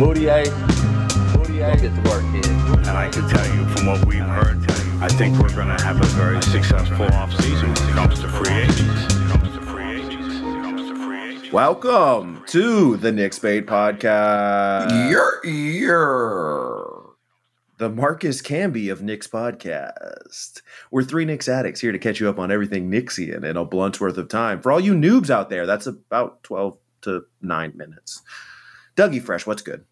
ODA. ODA. Get to work, kid. And I can tell you from what we've heard, I think we're going to have a very successful offseason when it comes to free agents. When it comes to free agents. When it comes to free agents. Welcome to the Knicks Bait Podcast. Your ear. the Marcus Camby of Knicks Podcast. We're three Knicks addicts here to catch you up on everything Knicksian in a blunt's worth of time. For all you noobs out there, that's about 12 to 9 minutes. Dougie Fresh, what's good?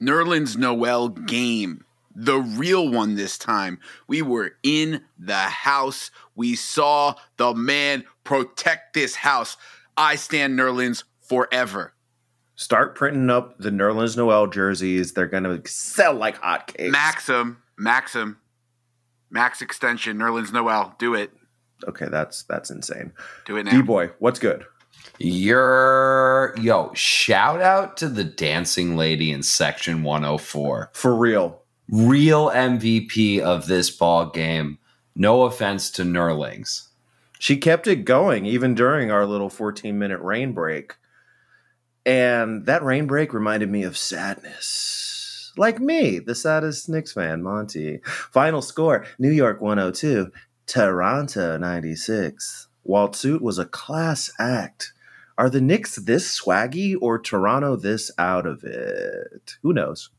Nerlens Noel game. The real one this time. We were in the house. We saw the man protect this house. I stand Nerlens forever. Start printing up the Nerlens Noel jerseys. They're going to sell like hotcakes. Maxim, Maxim, Max extension, Nerlens Noel. Do it. Okay, that's that's insane. Do it now. D boy, what's good? Your yo, shout out to the dancing lady in section 104. For real. Real MVP of this ball game. No offense to Nerlings. She kept it going even during our little 14 minute rain break. And that rain break reminded me of sadness. Like me, the saddest Knicks fan, Monty. Final score New York 102, Toronto 96. Walt Suit was a class act. Are the Knicks this swaggy or Toronto this out of it? Who knows?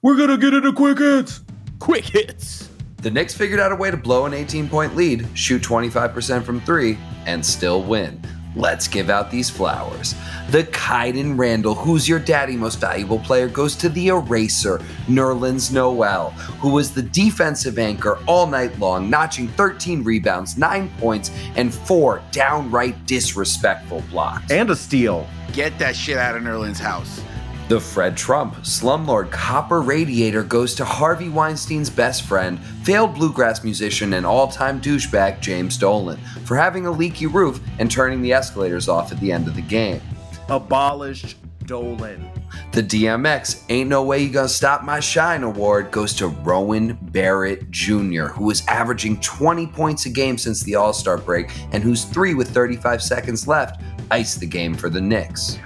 We're going to get into quick hits. Quick hits. The Knicks figured out a way to blow an 18 point lead, shoot 25% from three, and still win. Let's give out these flowers. The Kaiden Randall, who's your daddy most valuable player, goes to the eraser, Nerlens Noel, who was the defensive anchor all night long, notching 13 rebounds, 9 points, and 4 downright disrespectful blocks. And a steal. Get that shit out of Nerlens' house. The Fred Trump, slumlord copper radiator goes to Harvey Weinstein's best friend, failed bluegrass musician and all-time douchebag James Dolan for having a leaky roof and turning the escalators off at the end of the game. Abolished Dolan. The DMX Ain't No Way You Gonna Stop My Shine award goes to Rowan Barrett Jr., who is averaging 20 points a game since the All Star break and whose three with 35 seconds left iced the game for the Knicks.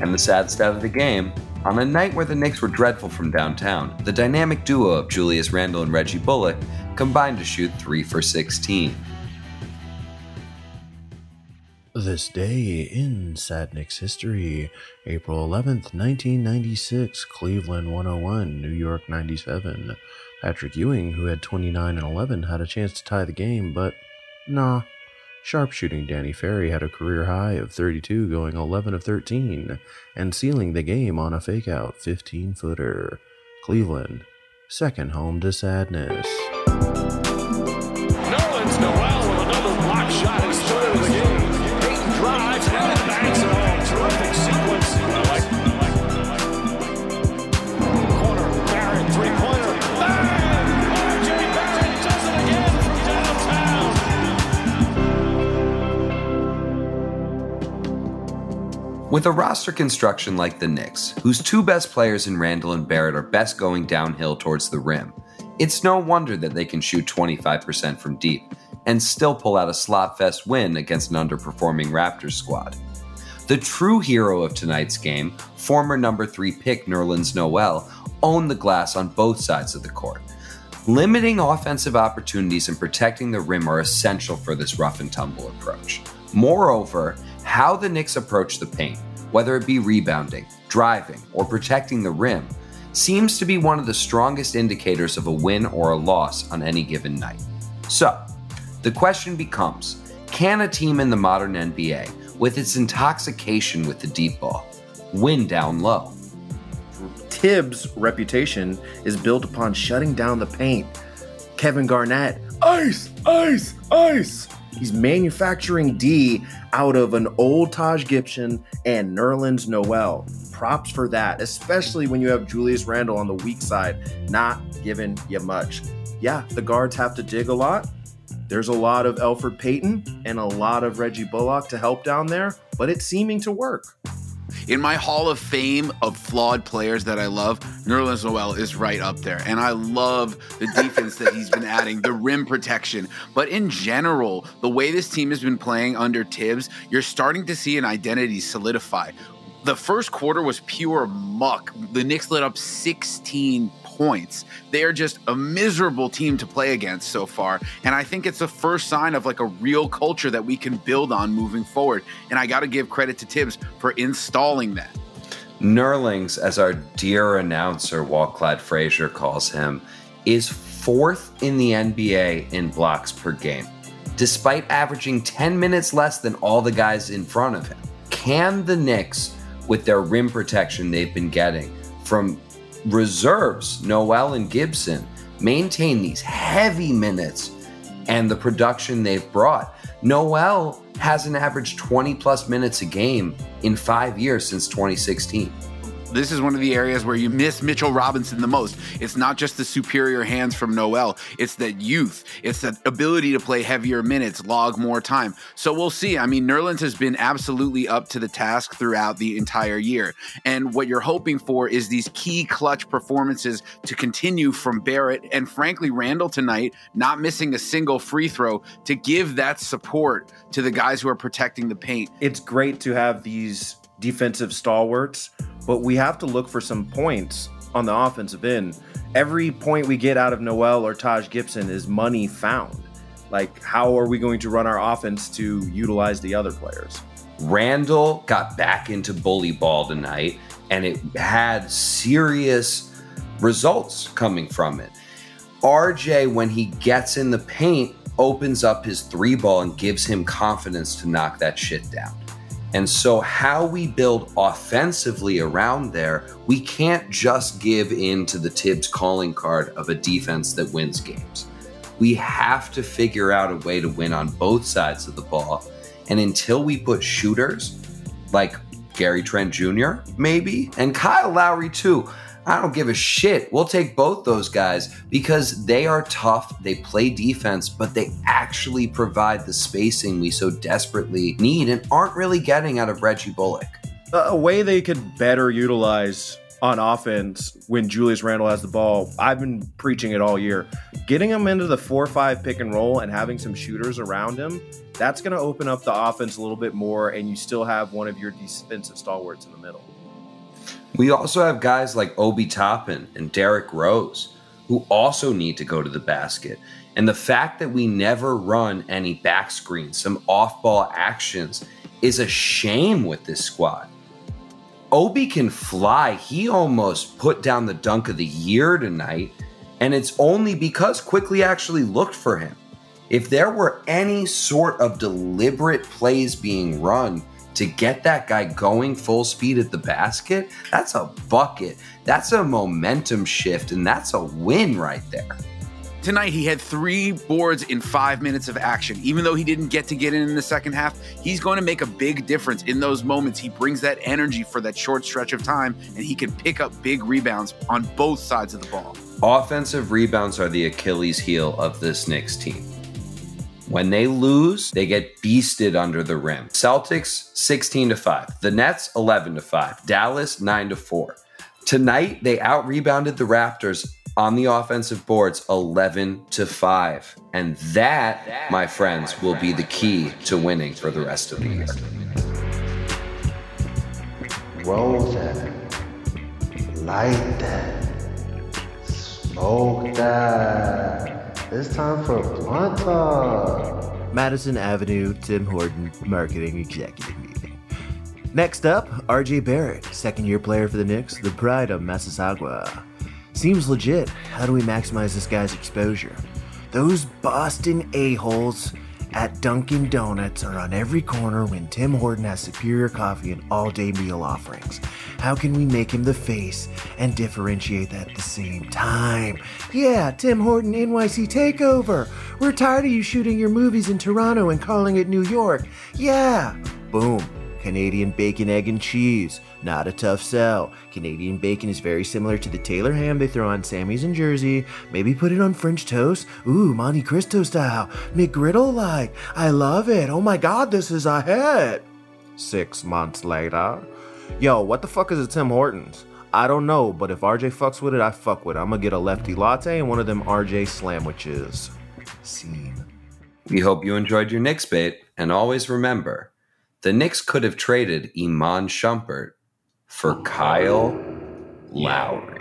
And the sad stat of the game on a night where the Knicks were dreadful from downtown, the dynamic duo of Julius Randle and Reggie Bullock combined to shoot 3 for 16. This day in Sad Knicks history, April 11th, 1996, Cleveland 101, New York 97. Patrick Ewing, who had 29 and 11, had a chance to tie the game, but nah. Sharpshooting Danny Ferry had a career high of 32, going 11 of 13, and sealing the game on a fake out 15 footer. Cleveland, second home to sadness. With a roster construction like the Knicks, whose two best players in Randle and Barrett are best going downhill towards the rim, it's no wonder that they can shoot 25% from deep and still pull out a slotfest win against an underperforming Raptors squad. The true hero of tonight's game, former number three pick Nerlens Noel, owned the glass on both sides of the court. Limiting offensive opportunities and protecting the rim are essential for this rough and tumble approach. Moreover, how the Knicks approach the paint, whether it be rebounding, driving, or protecting the rim, seems to be one of the strongest indicators of a win or a loss on any given night. So, the question becomes can a team in the modern NBA, with its intoxication with the deep ball, win down low? Thibs' reputation is built upon shutting down the paint. Kevin Garnett, ice, ice, ice. He's manufacturing D out of an old Taj Gibson and Nerlens Noel. Props for that, especially when you have Julius Randle on the weak side, not giving you much. Yeah, the guards have to dig a lot. There's a lot of Elfrid Payton and a lot of Reggie Bullock to help down there, but it's seeming to work. In my Hall of Fame of flawed players that I love, Nerlens Noel is right up there. And I love the defense that he's been adding, the rim protection. But in general, the way this team has been playing under Thibs, you're starting to see an identity solidify. The first quarter was pure muck. The Knicks lit up 16 points. They are just a miserable team to play against so far. And I think it's the first sign of like a real culture that we can build on moving forward. And I got to give credit to Thibs for installing that. Nerlings, as our dear announcer Walt Frazier calls him, is fourth in the NBA in blocks per game, despite averaging 10 minutes less than all the guys in front of him. Can the Knicks, with their rim protection they've been getting from reserves, Noel and Gibson, maintain these heavy minutes and the production they've brought? Noel hasn't averaged 20 plus minutes a game in five years since 2016. This is one of the areas where you miss Mitchell Robinson the most. It's not just the superior hands from Noel, it's that youth, it's that ability to play heavier minutes, log more time. So we'll see. I mean, Nerlens has been absolutely up to the task throughout the entire year. And what you're hoping for is these key clutch performances to continue from Barrett and frankly, Randle tonight, not missing a single free throw to give that support to the guys who are protecting the paint. It's great to have these defensive stalwarts, but we have to look for some points on the offensive end. Every point we get out of Noel or Taj Gibson is money found. Like, how are we going to run our offense to utilize the other players? Randle got back into bully ball tonight, and it had serious results coming from it. RJ, when he gets in the paint, opens up his three ball and gives him confidence to knock that shit down. And so, how we build offensively around there, we can't just give in to the Thibs calling card of a defense that wins games. We have to figure out a way to win on both sides of the ball. And until we put shooters like Gary Trent Jr., maybe, and Kyle Lowry too, I don't give a shit. We'll take both those guys because they are tough. They play defense, but they actually provide the spacing we so desperately need and aren't really getting out of Reggie Bullock. A way they could better utilize on offense when Julius Randle has the ball, I've been preaching it all year. Getting him into the 4 5 pick and roll and having some shooters around him, that's going to open up the offense a little bit more, and you still have one of your defensive stalwarts in the middle. We also have guys like Obi Toppin and Derrick Rose who also need to go to the basket. And the fact that we never run any back screens, some off ball actions, is a shame with this squad. Obi can fly. He almost put down the dunk of the year tonight. And it's only because Quickley actually looked for him. If there were any sort of deliberate plays being run, to get that guy going full speed at the basket, that's a bucket. That's a momentum shift, and that's a win right there. Tonight, he had three boards in five minutes of action. Even though he didn't get to get in in the second half, he's going to make a big difference in those moments. He brings that energy for that short stretch of time, and he can pick up big rebounds on both sides of the ball. Offensive rebounds are the Achilles heel of this Knicks team. When they lose, they get beasted under the rim. Celtics 16 to 5. The Nets 11 to 5. Dallas 9 to 4. Tonight they out rebounded the Raptors on the offensive boards 11 to 5. And that, my friends, will be the key to winning for the rest of the year. Roll that. Light that. Smoke that. It's time for Blunt Talk. Madison Avenue, Tim Horton, Marketing Executive Meeting. Next up, RJ Barrett, second year player for the Knicks, the pride of Mississauga. Seems legit. How do we maximize this guy's exposure? Those Boston a-holes at Dunkin' Donuts are on every corner when Tim Horton has superior coffee and all day meal offerings. How can we make him the face and differentiate that at the same time? Yeah, Tim Horton NYC Takeover! We're tired of you shooting your movies in Toronto and calling it New York. Yeah! Boom. Canadian bacon, egg, and cheese. Not a tough sell. Canadian bacon is very similar to the Taylor ham they throw on Sammy's in Jersey. Maybe put it on French toast. Ooh, Monte Cristo style. McGriddle like. I love it. Oh my god, this is a hit. Six months later. Yo, what the fuck is a Tim Hortons? I don't know, but if RJ fucks with it, I fuck with it. I'm gonna get a lefty latte and one of them RJ sandwiches. Scene. We hope you enjoyed your Knicks bait, and always remember the Knicks could have traded Iman Shumpert for oh. Kyle Lowry.